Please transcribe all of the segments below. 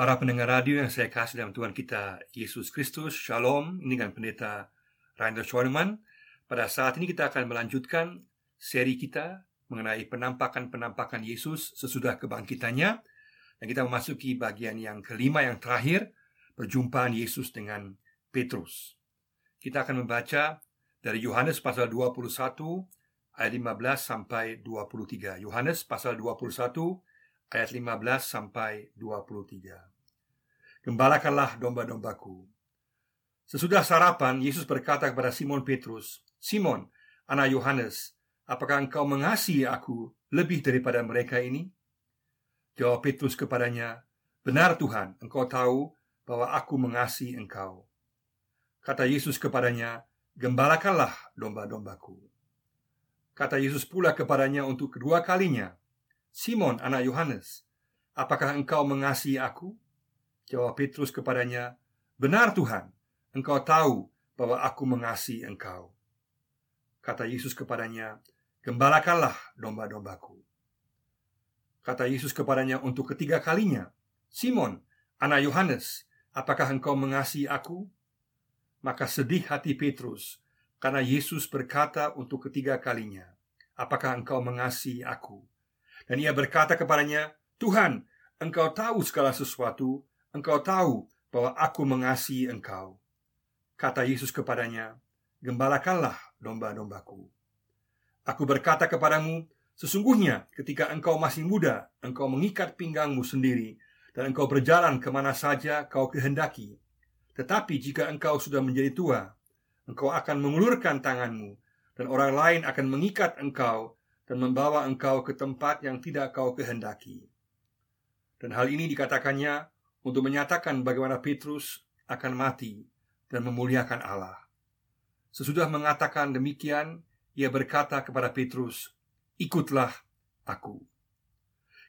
Para pendengar radio yang saya kasih dalam Tuhan kita Yesus Kristus, Shalom. Ini kan pendeta Rainer Schoenemann. Pada saat ini kita akan melanjutkan seri kita mengenai penampakan-penampakan Yesus sesudah kebangkitannya. Dan kita memasuki bagian yang kelima yang terakhir, perjumpaan Yesus dengan Petrus. Kita akan membaca dari Yohanes pasal 21 ayat 15 sampai 23. Yohanes pasal 21 ayat 15 sampai 23. Gembalakanlah domba-dombaku. Sesudah sarapan, Yesus berkata kepada Simon Petrus, "Simon, anak Yohanes, apakah engkau mengasihi aku lebih daripada mereka ini?" Jawab Petrus kepadanya, "Benar Tuhan, engkau tahu bahwa aku mengasihi engkau." Kata Yesus kepadanya, "Gembalakanlah domba-dombaku." Kata Yesus pula kepadanya untuk kedua kalinya, Simon, anak Yohanes, apakah engkau mengasihi aku? Jawab Petrus kepadanya, Benar Tuhan, engkau tahu bahwa aku mengasihi engkau. Kata Yesus kepadanya, Gembalakanlah domba-dombaku. Kata Yesus kepadanya untuk ketiga kalinya, Simon, anak Yohanes, apakah engkau mengasihi aku? Maka sedih hati Petrus, karena Yesus berkata untuk ketiga kalinya, Apakah engkau mengasihi aku? Dan ia berkata kepadanya, Tuhan, engkau tahu segala sesuatu, engkau tahu bahwa aku mengasihi engkau. Kata Yesus kepadanya, Gembalakanlah domba-dombaku. Aku berkata kepadamu, sesungguhnya ketika engkau masih muda, engkau mengikat pinggangmu sendiri, dan engkau berjalan ke mana saja kau kehendaki. Tetapi jika engkau sudah menjadi tua, engkau akan mengulurkan tanganmu, dan orang lain akan mengikat engkau dan membawa engkau ke tempat yang tidak kau kehendaki. Dan hal ini dikatakannya untuk menyatakan bagaimana Petrus akan mati dan memuliakan Allah. Sesudah mengatakan demikian, ia berkata kepada Petrus, "Ikutlah aku."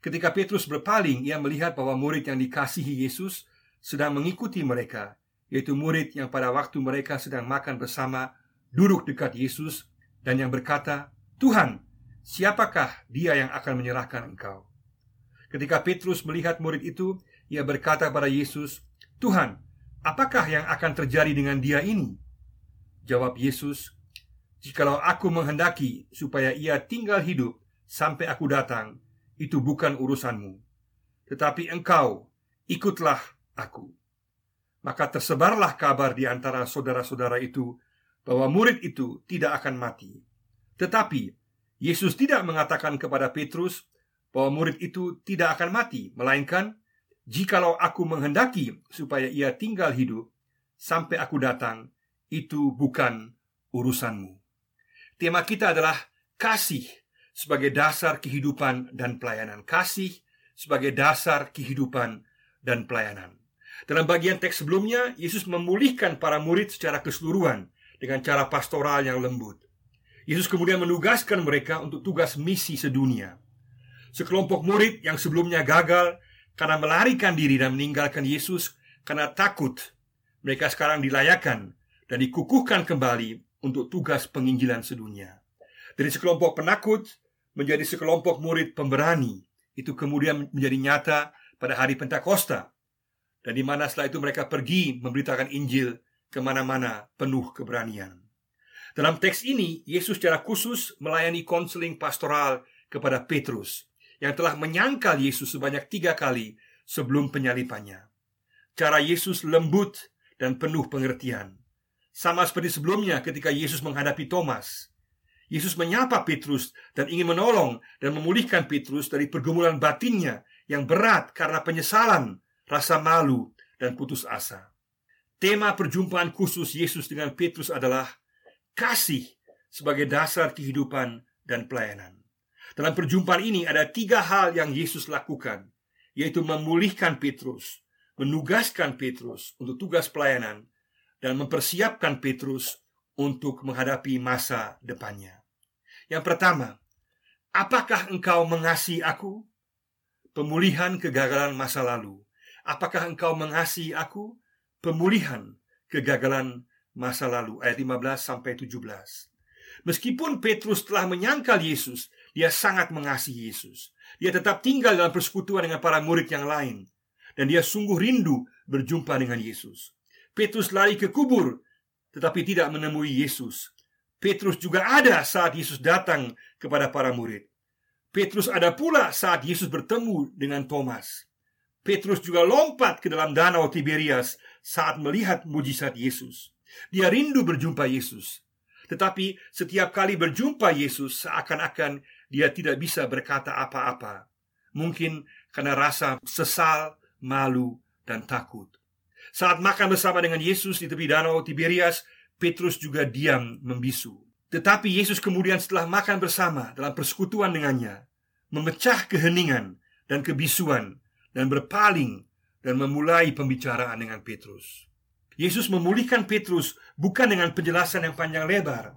Ketika Petrus berpaling, ia melihat bahwa murid yang dikasihi Yesus sedang mengikuti mereka, yaitu murid yang pada waktu mereka sedang makan bersama duduk dekat Yesus dan yang berkata, "Tuhan, Siapakah dia yang akan menyerahkan engkau? Ketika Petrus melihat murid itu, ia berkata kepada Yesus, "Tuhan, apakah yang akan terjadi dengan dia ini?" Jawab Yesus, "Jikalau aku menghendaki supaya ia tinggal hidup sampai aku datang, itu bukan urusanmu. Tetapi engkau ikutlah aku." Maka tersebarlah kabar di antara saudara-saudara itu bahwa murid itu tidak akan mati. Tetapi Yesus tidak mengatakan kepada Petrus bahwa murid itu tidak akan mati, melainkan jikalau aku menghendaki supaya ia tinggal hidup sampai aku datang, itu bukan urusanmu. Tema kita adalah kasih sebagai dasar kehidupan dan pelayanan. Kasih sebagai dasar kehidupan dan pelayanan. Dalam bagian teks sebelumnya, Yesus memulihkan para murid secara keseluruhan dengan cara pastoral yang lembut. Yesus kemudian menugaskan mereka untuk tugas misi sedunia. Sekelompok murid yang sebelumnya gagal karena melarikan diri dan meninggalkan Yesus karena takut, mereka sekarang dilayakan dan dikukuhkan kembali untuk tugas penginjilan sedunia. Dari sekelompok penakut menjadi sekelompok murid pemberani, itu kemudian menjadi nyata pada hari Pentakosta, dan di mana setelah itu mereka pergi memberitakan Injil ke mana-mana penuh keberanian. Dalam teks ini, Yesus secara khusus melayani konseling pastoral kepada Petrus yang telah menyangkal Yesus sebanyak tiga kali sebelum penyalipannya. Cara Yesus lembut dan penuh pengertian. Sama seperti sebelumnya ketika Yesus menghadapi Thomas. Yesus menyapa Petrus dan ingin menolong dan memulihkan Petrus dari pergumulan batinnya yang berat karena penyesalan, rasa malu, dan putus asa. Tema perjumpaan khusus Yesus dengan Petrus adalah kasih sebagai dasar kehidupan dan pelayanan. Dalam perjumpaan ini ada tiga hal yang Yesus lakukan, yaitu memulihkan Petrus, menugaskan Petrus untuk tugas pelayanan, dan mempersiapkan Petrus untuk menghadapi masa depannya. Yang pertama, apakah engkau mengasihi aku? Pemulihan kegagalan masa lalu. Apakah engkau mengasihi aku? Pemulihan kegagalan masa lalu ayat 15 sampai 17. Meskipun Petrus telah menyangkal Yesus, dia sangat mengasihi Yesus. Dia tetap tinggal dalam persekutuan dengan para murid yang lain. dan dia sungguh rindu berjumpa dengan Yesus. Petrus lari ke kubur tetapi tidak menemui Yesus. Petrus juga ada saat Yesus datang kepada para murid. Petrus ada pula saat Yesus bertemu dengan Thomas. Petrus juga lompat ke dalam danau Tiberias saat melihat mujizat Yesus. Dia rindu berjumpa Yesus. Tetapi setiap kali berjumpa Yesus seakan-akan dia tidak bisa berkata apa-apa. Mungkin karena rasa sesal, malu, dan takut. Saat makan bersama dengan Yesus di tepi danau Tiberias, Petrus juga diam membisu. Tetapi Yesus kemudian setelah makan bersama dalam persekutuan dengannya, memecah keheningan dan kebisuan dan berpaling dan memulai pembicaraan dengan Petrus. Yesus memulihkan Petrus bukan dengan penjelasan yang panjang lebar,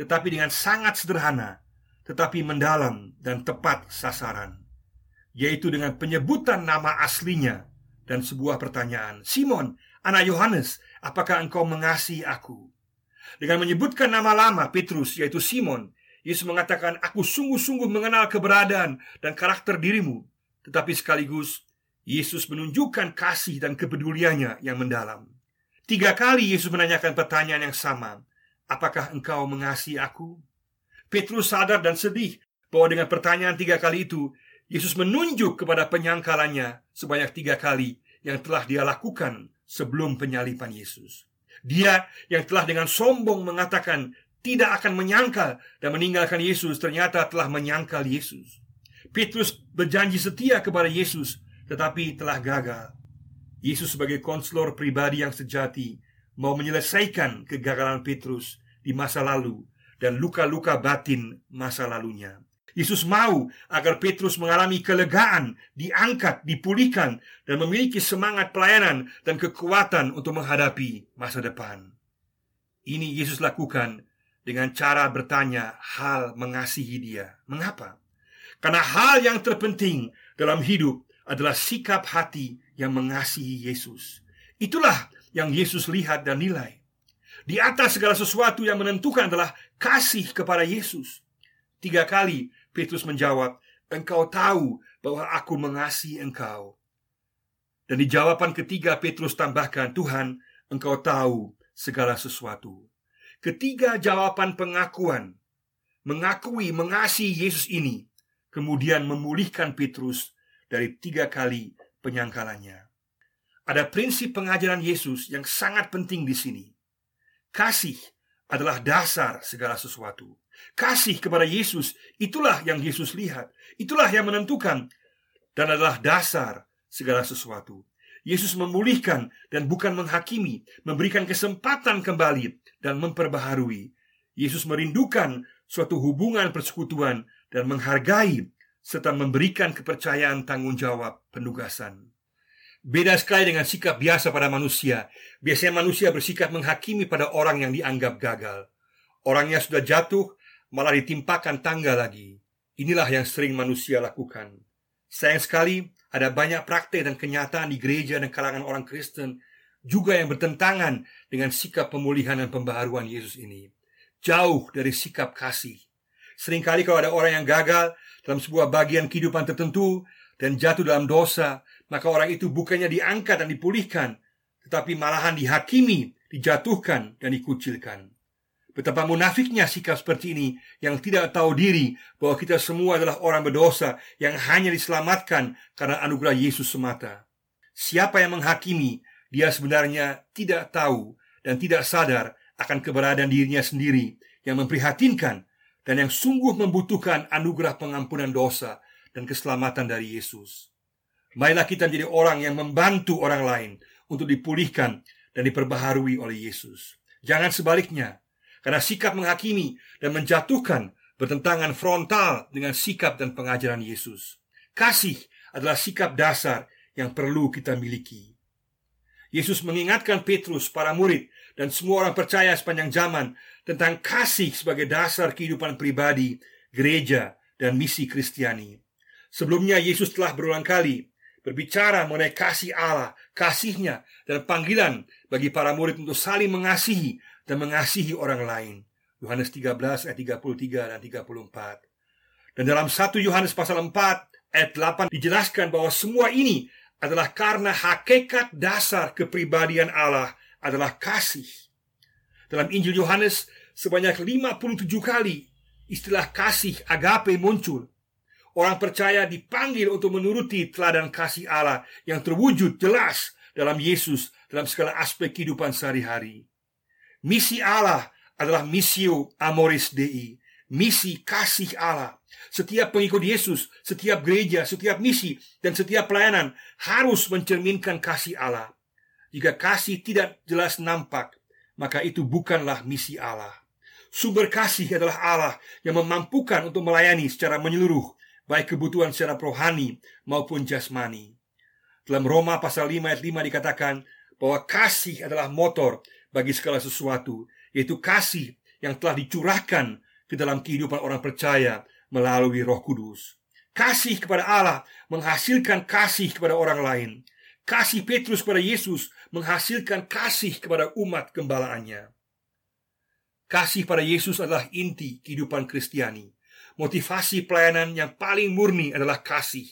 tetapi dengan sangat sederhana, tetapi mendalam dan tepat sasaran, yaitu dengan penyebutan nama aslinya dan sebuah pertanyaan, "Simon, anak Yohanes, apakah engkau mengasihi aku?" Dengan menyebutkan nama lama Petrus yaitu Simon, Yesus mengatakan, "Aku sungguh-sungguh mengenal keberadaan dan karakter dirimu." Tetapi sekaligus Yesus menunjukkan kasih dan kepeduliannya yang mendalam. Tiga kali Yesus menanyakan pertanyaan yang sama, "Apakah engkau mengasihi aku?" Petrus sadar dan sedih bahwa dengan pertanyaan tiga kali itu Yesus menunjuk kepada penyangkalannya sebanyak tiga kali yang telah dia lakukan sebelum penyalipan Yesus. Dia yang telah dengan sombong mengatakan tidak akan menyangkal dan meninggalkan Yesus ternyata telah menyangkal Yesus. Petrus berjanji setia kepada Yesus tetapi telah gagal. Yesus sebagai konselor pribadi yang sejati mau menyelesaikan kegagalan Petrus di masa lalu dan luka-luka batin masa lalunya. Yesus mau agar Petrus mengalami kelegaan, diangkat, dipulihkan, dan memiliki semangat pelayanan dan kekuatan untuk menghadapi masa depan. Ini Yesus lakukan dengan cara bertanya hal mengasihi dia. Mengapa? Karena hal yang terpenting dalam hidup adalah sikap hati yang mengasihi Yesus. Itulah yang Yesus lihat dan nilai. Di atas segala sesuatu yang menentukan adalah kasih kepada Yesus. Tiga kali Petrus menjawab, "Engkau tahu bahwa aku mengasihi engkau." Dan di jawaban ketiga Petrus tambahkan, "Tuhan, engkau tahu segala sesuatu." Ketiga jawaban pengakuan mengakui mengasihi Yesus ini kemudian memulihkan Petrus dari tiga kali penyangkalannya. Ada prinsip pengajaran Yesus yang sangat penting di sini. Kasih adalah dasar segala sesuatu. Kasih kepada Yesus, itulah yang Yesus lihat. Itulah yang menentukan dan adalah dasar segala sesuatu. Yesus memulihkan dan bukan menghakimi, memberikan kesempatan kembali dan memperbaharui. Yesus merindukan suatu hubungan persekutuan dan menghargai serta memberikan kepercayaan tanggung jawab penugasan. Beda sekali dengan sikap biasa pada manusia. Biasanya manusia bersikap menghakimi pada orang yang dianggap gagal. Orangnya sudah jatuh, malah ditimpakan tangga lagi. Inilah yang sering manusia lakukan. Sayang sekali, ada banyak praktek dan kenyataan di gereja dan kalangan orang Kristen juga yang bertentangan dengan sikap pemulihan dan pembaharuan Yesus ini. Jauh dari sikap kasih. Seringkali kalau ada orang yang gagal dalam sebuah bagian kehidupan tertentu dan jatuh dalam dosa, maka orang itu bukannya diangkat dan dipulihkan, tetapi malahan dihakimi, dijatuhkan, dan dikucilkan. Betapa munafiknya sikap seperti ini yang tidak tahu diri bahwa kita semua adalah orang berdosa yang hanya diselamatkan karena anugerah Yesus semata. Siapa yang menghakimi, dia sebenarnya tidak tahu dan tidak sadar akan keberadaan dirinya sendiri yang memprihatinkan dan yang sungguh membutuhkan anugerah pengampunan dosa dan keselamatan dari Yesus. Marilah kita menjadi orang yang membantu orang lain untuk dipulihkan dan diperbaharui oleh Yesus. Jangan sebaliknya, karena sikap menghakimi dan menjatuhkan bertentangan frontal dengan sikap dan pengajaran Yesus. Kasih adalah sikap dasar yang perlu kita miliki. Yesus mengingatkan Petrus, para murid, dan semua orang percaya sepanjang zaman tentang kasih sebagai dasar kehidupan pribadi, gereja, dan misi Kristiani. Sebelumnya Yesus telah berulang kali berbicara mengenai kasih Allah, kasihnya, dan panggilan bagi para murid untuk saling mengasihi dan mengasihi orang lain. Yohanes 13 ayat 33 dan 34. Dan dalam 1 Yohanes pasal 4 ayat 8 dijelaskan bahwa semua ini adalah karena hakikat dasar kepribadian Allah adalah kasih. Dalam Injil Yohanes sebanyak 57 kali istilah kasih agape muncul. Orang percaya dipanggil untuk menuruti teladan kasih Allah yang terwujud jelas dalam Yesus dalam segala aspek kehidupan sehari-hari. Misi Allah adalah missio amoris dei, misi kasih Allah. Setiap pengikut Yesus, setiap gereja, setiap misi, dan setiap pelayanan harus mencerminkan kasih Allah. Jika kasih tidak jelas nampak, maka itu bukanlah misi Allah. Sumber kasih adalah Allah yang memampukan untuk melayani secara menyeluruh, baik kebutuhan secara rohani maupun jasmani. Dalam Roma pasal 5 ayat 5 dikatakan bahwa kasih adalah motor bagi segala sesuatu, yaitu kasih yang telah dicurahkan ke dalam kehidupan orang percaya melalui Roh Kudus. Kasih kepada Allah menghasilkan kasih kepada orang lain. Kasih Petrus kepada Yesus menghasilkan kasih kepada umat gembalaannya. Kasih pada Yesus adalah inti kehidupan Kristiani. Motivasi pelayanan yang paling murni adalah kasih.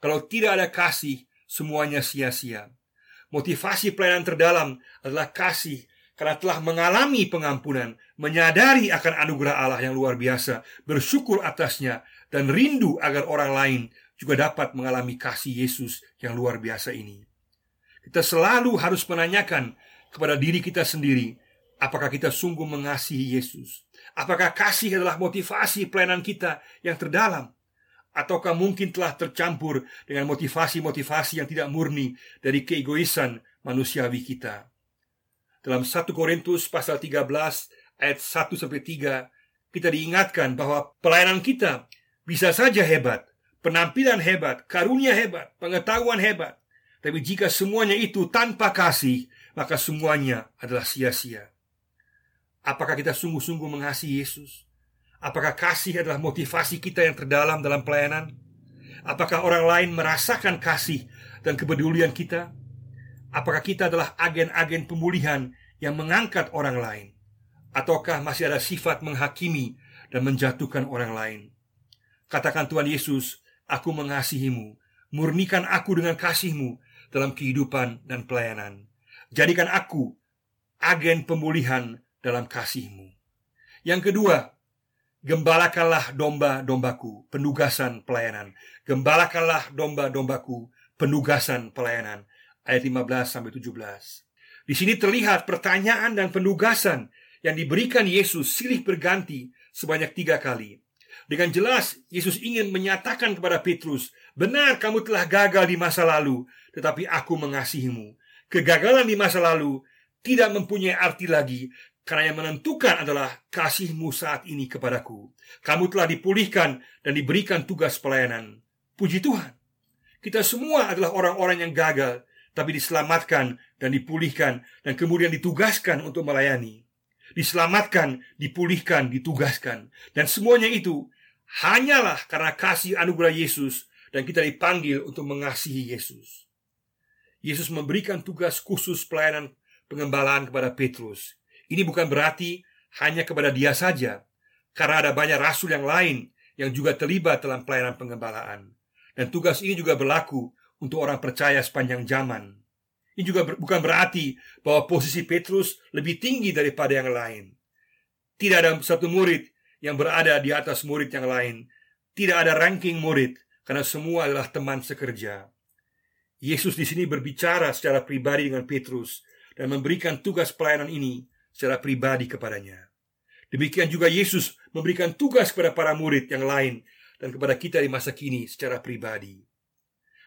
Kalau tidak ada kasih, semuanya sia-sia. Motivasi pelayanan terdalam adalah kasih karena telah mengalami pengampunan, menyadari akan anugerah Allah yang luar biasa, bersyukur atasnya, dan rindu agar orang lain juga dapat mengalami kasih Yesus yang luar biasa ini. Kita selalu harus menanyakan kepada diri kita sendiri, apakah kita sungguh mengasihi Yesus? Apakah kasih adalah motivasi pelayanan kita yang terdalam? Ataukah mungkin telah tercampur dengan motivasi-motivasi yang tidak murni dari keegoisan manusiawi kita? Dalam 1 Korintus pasal 13 ayat 1 sampai 3 kita diingatkan bahwa pelayanan kita bisa saja hebat, penampilan hebat, karunia hebat, pengetahuan hebat. Tapi jika semuanya itu tanpa kasih, maka semuanya adalah sia-sia. Apakah kita sungguh-sungguh mengasihi Yesus? Apakah kasih adalah motivasi kita yang terdalam dalam pelayanan? Apakah orang lain merasakan kasih dan kepedulian kita? Apakah kita adalah agen-agen pemulihan yang mengangkat orang lain? Ataukah masih ada sifat menghakimi dan menjatuhkan orang lain? Katakan Tuhan Yesus, aku mengasihimu. Murnikan aku dengan kasihmu dalam kehidupan dan pelayanan. Jadikan aku agen pemulihan dalam kasihmu. Yang kedua, gembalakanlah domba-dombaku, penugasan pelayanan. Gembalakanlah domba-dombaku, penugasan pelayanan ayat 15 sampai 17. Di sini terlihat pertanyaan dan penugasan yang diberikan Yesus silih berganti sebanyak tiga kali. Dengan jelas, Yesus ingin menyatakan kepada Petrus, "Benar, kamu telah gagal di masa lalu, tetapi Aku mengasihimu." Kegagalan di masa lalu tidak mempunyai arti lagi, karena yang menentukan adalah kasihmu saat ini kepadaku. Kamu telah dipulihkan dan diberikan tugas pelayanan. Puji Tuhan, kita semua adalah orang-orang yang gagal, tapi diselamatkan dan dipulihkan dan kemudian ditugaskan untuk melayani. Diselamatkan, dipulihkan, ditugaskan. Dan semuanya itu hanyalah karena kasih anugerah Yesus dan kita dipanggil untuk mengasihi Yesus. Yesus memberikan tugas khusus pelayanan pengembalaan kepada Petrus. Ini bukan berarti hanya kepada dia saja, karena ada banyak rasul yang lain yang juga terlibat dalam pelayanan pengembalaan. Dan tugas ini juga berlaku untuk orang percaya sepanjang zaman. Ini juga bukan berarti bahwa posisi Petrus lebih tinggi daripada yang lain. Tidak ada satu murid yang berada di atas murid yang lain. Tidak ada ranking murid karena semua adalah teman sekerja. Yesus di sini berbicara secara pribadi dengan Petrus dan memberikan tugas pelayanan ini secara pribadi kepadanya. Demikian juga Yesus memberikan tugas kepada para murid yang lain dan kepada kita di masa kini secara pribadi.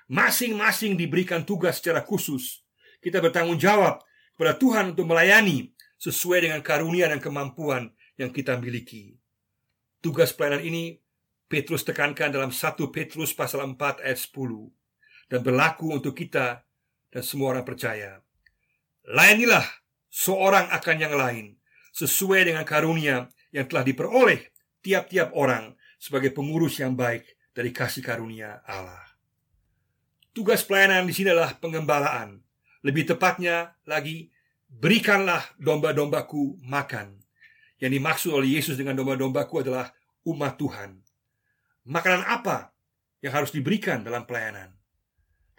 Masing-masing diberikan tugas secara khusus. Kita bertanggung jawab kepada Tuhan untuk melayani sesuai dengan karunia dan kemampuan yang kita miliki. Tugas pelayanan ini Petrus tekankan dalam 1 Petrus pasal 4 ayat 10 dan berlaku untuk kita dan semua orang percaya. Layanilah seorang akan yang lain sesuai dengan karunia yang telah diperoleh tiap-tiap orang sebagai pengurus yang baik dari kasih karunia Allah. Tugas pelayanan di sini adalah pengembalaan. Lebih tepatnya lagi, berikanlah domba-dombaku makan. Yang dimaksud oleh Yesus dengan domba-dombaku adalah umat Tuhan. Makanan apa yang harus diberikan dalam pelayanan?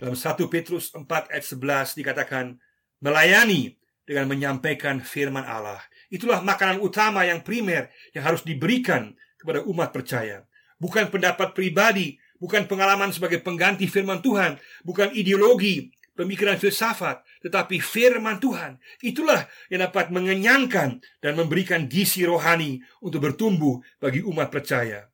Dalam 1 Petrus 4 ayat 11 dikatakan melayani dengan menyampaikan firman Allah. Itulah makanan utama yang primer yang harus diberikan kepada umat percaya. Bukan pendapat pribadi, bukan pengalaman sebagai pengganti firman Tuhan, bukan ideologi, pemikiran filsafat, tetapi firman Tuhan. Itulah yang dapat mengenyangkan dan memberikan gizi rohani untuk bertumbuh bagi umat percaya.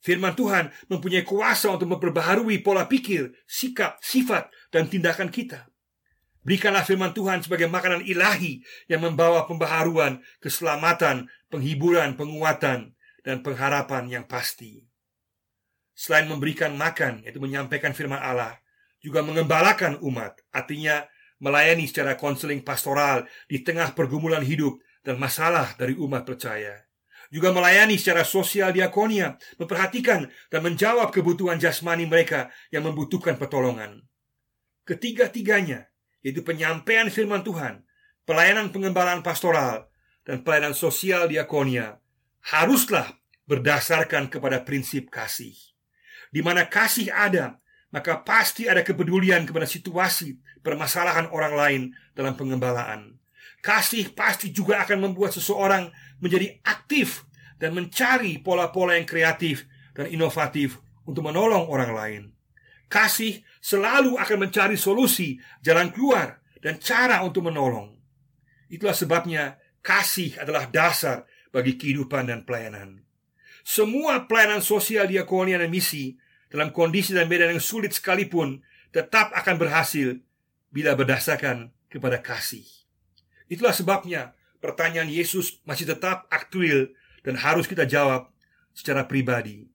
Firman Tuhan mempunyai kuasa untuk memperbaharui pola pikir, sikap, sifat, dan tindakan kita. Berikanlah firman Tuhan sebagai makanan ilahi yang membawa pembaharuan, keselamatan, penghiburan, penguatan, dan pengharapan yang pasti. Selain memberikan makan, yaitu menyampaikan firman Allah, juga mengembalakan umat, artinya melayani secara konseling pastoral di tengah pergumulan hidup dan masalah dari umat percaya. Juga melayani secara sosial diakonia, memperhatikan dan menjawab kebutuhan jasmani mereka yang membutuhkan pertolongan. Ketiga-tiganya yaitu penyampaian firman Tuhan, pelayanan pengembalaan pastoral, dan pelayanan sosial diakonia, haruslah berdasarkan kepada prinsip kasih. Di mana kasih ada, maka pasti ada kepedulian kepada situasi permasalahan orang lain dalam pengembalaan. Kasih pasti juga akan membuat seseorang menjadi aktif dan mencari pola-pola yang kreatif dan inovatif untuk menolong orang lain. Kasih selalu akan mencari solusi, jalan keluar, dan cara untuk menolong. Itulah sebabnya kasih adalah dasar bagi kehidupan dan pelayanan. Semua pelayanan sosial diakonia dan misi dalam kondisi dan medan yang sulit sekalipun tetap akan berhasil bila berdasarkan kepada kasih. Itulah sebabnya pertanyaan Yesus masih tetap aktual dan harus kita jawab secara pribadi.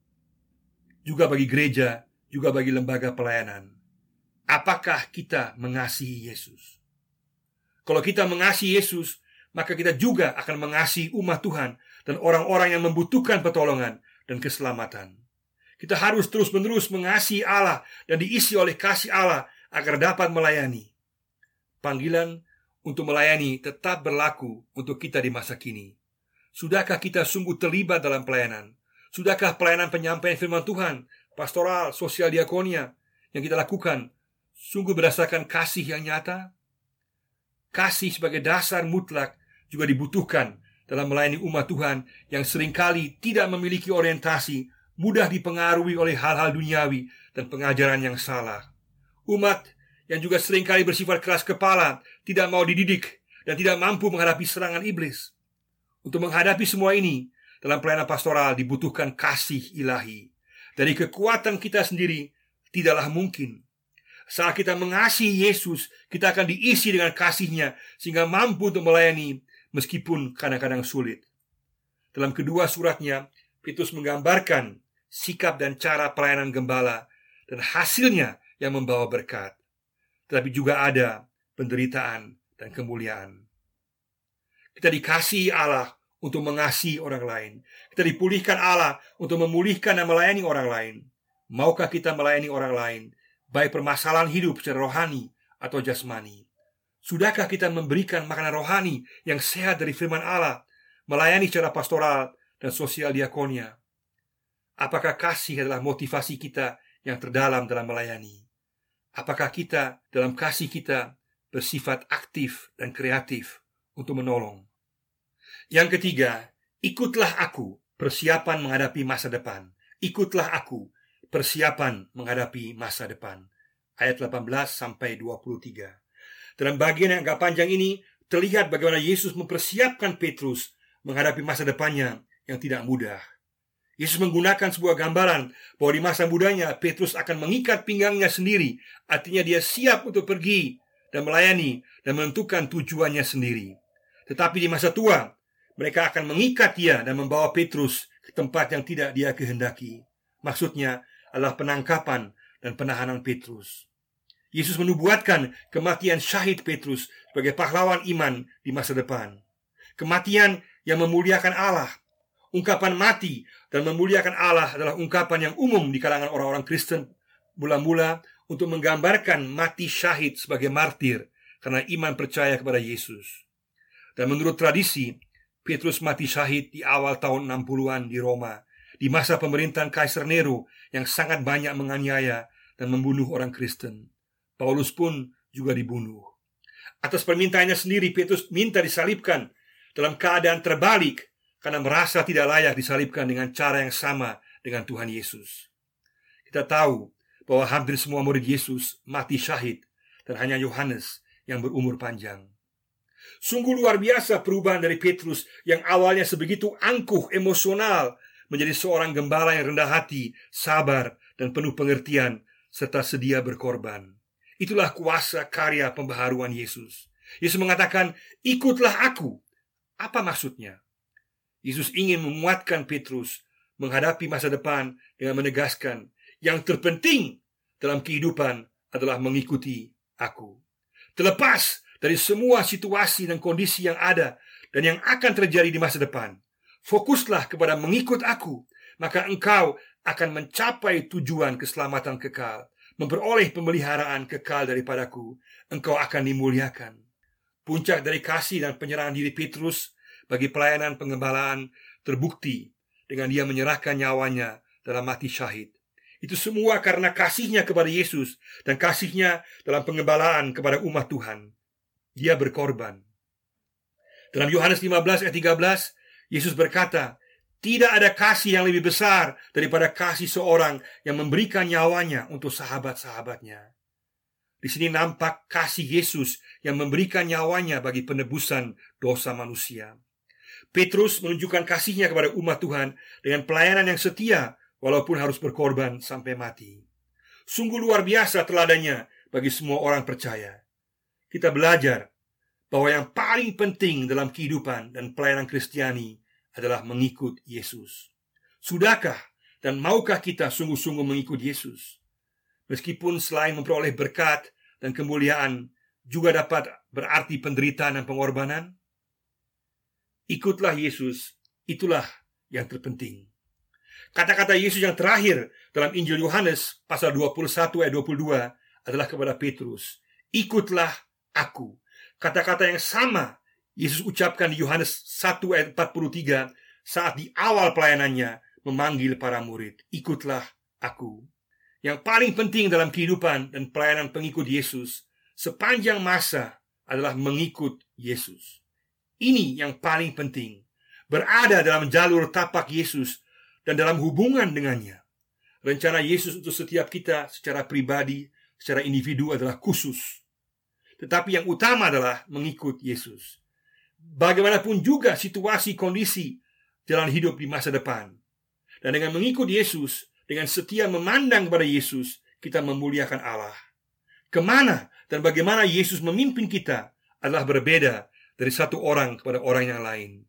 Juga bagi gereja juga bagi lembaga pelayanan. Apakah kita mengasihi Yesus? Kalau kita mengasihi Yesus, maka kita juga akan mengasihi umat Tuhan dan orang-orang yang membutuhkan pertolongan dan keselamatan. Kita harus terus-menerus mengasihi Allah dan diisi oleh kasih Allah agar dapat melayani. Panggilan untuk melayani tetap berlaku untuk kita di masa kini. Sudahkah kita sungguh terlibat dalam pelayanan? Sudahkah pelayanan penyampaian firman Tuhan pastoral, sosial diakonia yang kita lakukan sungguh berdasarkan kasih yang nyata? Kasih sebagai dasar mutlak juga dibutuhkan dalam melayani umat Tuhan yang sering kali tidak memiliki orientasi, mudah dipengaruhi oleh hal-hal duniawi dan pengajaran yang salah. Umat yang juga sering kali bersifat keras kepala, tidak mau dididik, dan tidak mampu menghadapi serangan iblis. Untuk menghadapi semua ini, dalam pelayanan pastoral dibutuhkan kasih ilahi. Dari kekuatan kita sendiri tidaklah mungkin. Saat kita mengasihi Yesus, kita akan diisi dengan kasihnya sehingga mampu untuk melayani meskipun kadang-kadang sulit. Dalam kedua suratnya, Petrus menggambarkan sikap dan cara pelayanan gembala dan hasilnya yang membawa berkat. Tetapi juga ada penderitaan dan kemuliaan. Kita dikasihi Allah untuk mengasihi orang lain. Kita dipulihkan Allah untuk memulihkan dan melayani orang lain. Maukah kita melayani orang lain, baik permasalahan hidup secara rohani atau jasmani? Sudahkah kita memberikan makanan rohani yang sehat dari firman Allah, melayani secara pastoral dan sosial diakonia? Apakah kasih adalah motivasi kita yang terdalam dalam melayani? Apakah kita dalam kasih kita bersifat aktif dan kreatif untuk menolong? Yang ketiga, ikutlah aku persiapan menghadapi masa depan. Ikutlah aku persiapan menghadapi masa depan. Ayat 18 sampai 23. Dalam bagian yang agak panjang ini terlihat bagaimana Yesus mempersiapkan Petrus menghadapi masa depannya yang tidak mudah. Yesus menggunakan sebuah gambaran bahwa di masa mudanya Petrus akan mengikat pinggangnya sendiri, artinya dia siap untuk pergi dan melayani dan menentukan tujuannya sendiri. Tetapi di masa tua, mereka akan mengikat dia dan membawa Petrus ke tempat yang tidak dia kehendaki. Maksudnya adalah penangkapan dan penahanan Petrus. Yesus menubuatkan kematian syahid Petrus sebagai pahlawan iman di masa depan. Kematian yang memuliakan Allah. Ungkapan mati dan memuliakan Allah adalah ungkapan yang umum di kalangan orang-orang Kristen mula-mula untuk menggambarkan mati syahid sebagai martir karena iman percaya kepada Yesus. Dan menurut tradisi, Petrus mati syahid di awal tahun 60-an di Roma di masa pemerintahan Kaisar Nero yang sangat banyak menganiaya dan membunuh orang Kristen. Paulus pun juga dibunuh. Atas permintaannya sendiri, Petrus minta disalibkan dalam keadaan terbalik karena merasa tidak layak disalibkan dengan cara yang sama dengan Tuhan Yesus. Kita tahu bahwa hampir semua murid Yesus mati syahid dan hanya Yohanes yang berumur panjang. Sungguh luar biasa perubahan dari Petrus yang awalnya sebegitu angkuh emosional menjadi seorang gembala yang rendah hati, sabar, dan penuh pengertian serta sedia berkorban. Itulah kuasa karya pembaharuan Yesus. Yesus mengatakan, "Ikutlah aku." Apa maksudnya? Yesus ingin memuatkan Petrus menghadapi masa depan dengan menegaskan, "Yang terpenting dalam kehidupan adalah mengikuti aku." Terlepas dari semua situasi dan kondisi yang ada dan yang akan terjadi di masa depan, fokuslah kepada mengikut aku, maka engkau akan mencapai tujuan keselamatan kekal memperoleh pemeliharaan kekal daripadaku, engkau akan dimuliakan. Puncak dari kasih dan penyerahan diri Petrus bagi pelayanan pengembalaan terbukti dengan dia menyerahkan nyawanya dalam mati syahid. Itu semua karena kasihnya kepada Yesus dan kasihnya dalam pengembalaan kepada umat Tuhan. Dia berkorban. Dalam Yohanes 15 ayat 13, Yesus berkata, tidak ada kasih yang lebih besar daripada kasih seorang yang memberikan nyawanya untuk sahabat-sahabatnya. Di sini nampak kasih Yesus yang memberikan nyawanya bagi penebusan dosa manusia. Petrus menunjukkan kasihnya kepada umat Tuhan dengan pelayanan yang setia walaupun harus berkorban sampai mati. Sungguh luar biasa teladannya bagi semua orang percaya. Kita belajar bahwa yang paling penting dalam kehidupan dan pelayanan Kristiani adalah mengikut Yesus. Sudahkah dan maukah kita sungguh-sungguh mengikut Yesus? Meskipun selain memperoleh berkat dan kemuliaan juga dapat berarti penderitaan dan pengorbanan, ikutlah Yesus, itulah yang terpenting. Kata-kata Yesus yang terakhir dalam Injil Yohanes pasal 21 ayat 22 adalah kepada Petrus, "Ikutlah aku." Kata-kata yang sama Yesus ucapkan di Yohanes 1 ayat 43 saat di awal pelayanannya memanggil para murid, "Ikutlah aku." Yang paling penting dalam kehidupan dan pelayanan pengikut Yesus sepanjang masa adalah mengikut Yesus. Ini yang paling penting. Berada dalam jalur tapak Yesus dan dalam hubungan dengannya. Rencana Yesus untuk setiap kita secara pribadi, secara individu adalah khusus. Tetapi yang utama adalah mengikut Yesus bagaimanapun juga situasi kondisi jalan hidup di masa depan. Dan dengan mengikut Yesus, dengan setia memandang kepada Yesus, kita memuliakan Allah. Ke mana dan bagaimana Yesus memimpin kita adalah berbeda dari satu orang kepada orang yang lain.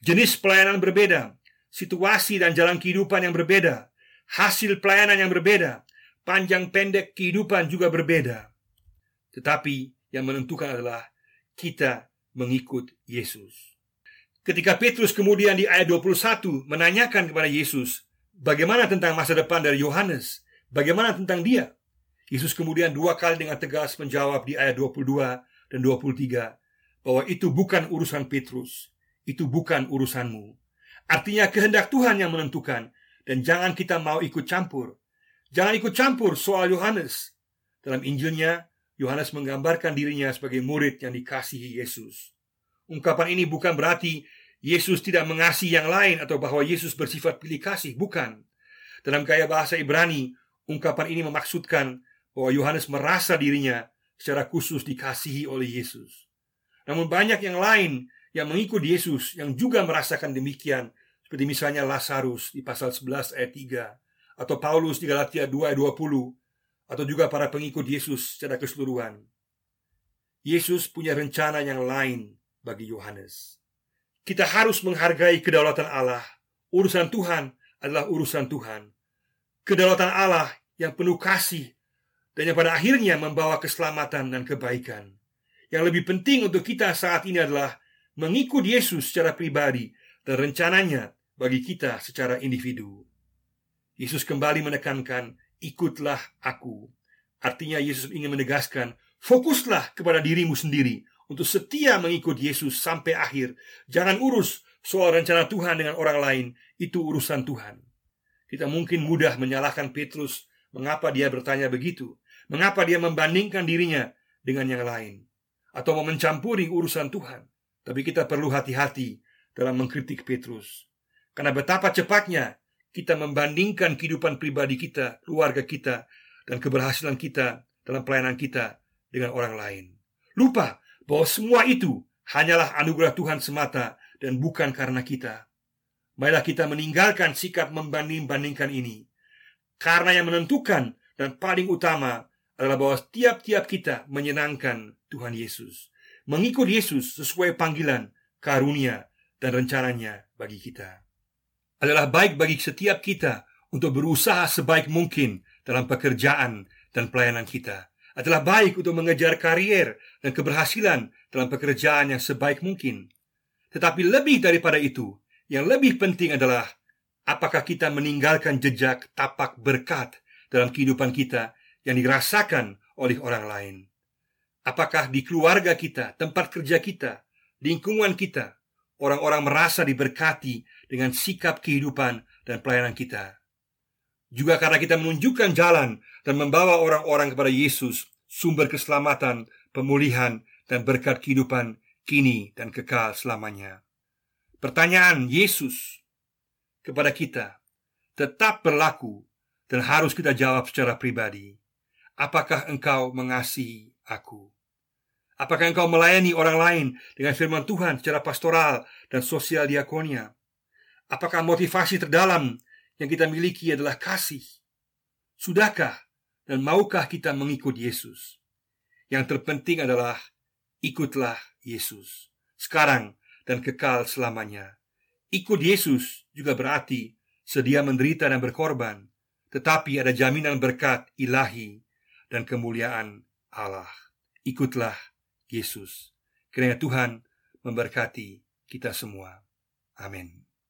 Jenis pelayanan berbeda, situasi dan jalan kehidupan yang berbeda, hasil pelayanan yang berbeda, panjang pendek kehidupan juga berbeda. Tetapi yang menentukan adalah kita mengikut Yesus. Ketika Petrus kemudian di ayat 21 menanyakan kepada Yesus, bagaimana tentang masa depan dari Yohanes? Bagaimana tentang dia? Yesus kemudian dua kali dengan tegas menjawab di ayat 22 dan 23 bahwa itu bukan urusan Petrus, itu bukan urusanmu. Artinya kehendak Tuhan yang menentukan dan jangan kita mau ikut campur. Jangan ikut campur soal Yohanes. Dalam Injilnya, Yohanes menggambarkan dirinya sebagai murid yang dikasihi Yesus. Ungkapan ini bukan berarti Yesus tidak mengasihi yang lain atau bahwa Yesus bersifat pilih kasih, bukan. Dalam gaya bahasa Ibrani, ungkapan ini memaksudkan bahwa Yohanes merasa dirinya secara khusus dikasihi oleh Yesus. Namun banyak yang lain yang mengikut Yesus yang juga merasakan demikian, seperti misalnya Lazarus di pasal 11 ayat 3 atau Paulus di Galatia 2 ayat 20 atau juga para pengikut Yesus secara keseluruhan. Yesus punya rencana yang lain bagi Yohanes. Kita harus menghargai kedaulatan Allah. Urusan Tuhan adalah urusan Tuhan. Kedaulatan Allah yang penuh kasih dan yang pada akhirnya membawa keselamatan dan kebaikan. Yang lebih penting untuk kita saat ini adalah mengikut Yesus secara pribadi dan rencananya bagi kita secara individu. Yesus kembali menekankan ikutlah aku. Artinya Yesus ingin menegaskan, fokuslah kepada dirimu sendiri untuk setia mengikut Yesus sampai akhir. Jangan urus soal rencana Tuhan dengan orang lain, itu urusan Tuhan. Kita mungkin mudah menyalahkan Petrus mengapa dia bertanya begitu. Mengapa dia membandingkan dirinya dengan yang lain atau mau mencampuri urusan Tuhan? Tapi kita perlu hati-hati dalam mengkritik Petrus. Karena betapa cepatnya kita membandingkan kehidupan pribadi kita, keluarga kita, dan keberhasilan kita dalam pelayanan kita dengan orang lain. Lupa bahwa semua itu hanyalah anugerah Tuhan semata dan bukan karena kita. Marilah kita meninggalkan sikap membanding-bandingkan ini. Karena yang menentukan dan paling utama adalah bahwa tiap-tiap kita menyenangkan Tuhan Yesus. Mengikut Yesus sesuai panggilan, karunia, dan rencananya bagi kita. Adalah baik bagi setiap kita untuk berusaha sebaik mungkin dalam pekerjaan dan pelayanan kita. Adalah baik untuk mengejar karier dan keberhasilan dalam pekerjaan yang sebaik mungkin. Tetapi lebih daripada itu, yang lebih penting adalah apakah kita meninggalkan jejak tapak berkat dalam kehidupan kita yang dirasakan oleh orang lain. Apakah di keluarga kita, tempat kerja kita, lingkungan kita, orang-orang merasa diberkati dengan sikap kehidupan dan pelayanan kita. Juga karena kita menunjukkan jalan dan membawa orang-orang kepada Yesus, sumber keselamatan, pemulihan, dan berkat kehidupan kini dan kekal selamanya. Pertanyaan Yesus kepada kita tetap berlaku dan harus kita jawab secara pribadi. Apakah engkau mengasihi aku? Apakah engkau melayani orang lain dengan firman Tuhan secara pastoral dan sosial diakonia? Apakah motivasi terdalam yang kita miliki adalah kasih? Sudahkah dan maukah kita mengikut Yesus? Yang terpenting adalah ikutlah Yesus sekarang dan kekal selamanya. Ikut Yesus juga berarti sedia menderita dan berkorban, tetapi ada jaminan berkat ilahi dan kemuliaan Allah. Ikutlah Yesus. Kiranya Tuhan memberkati kita semua. Amin.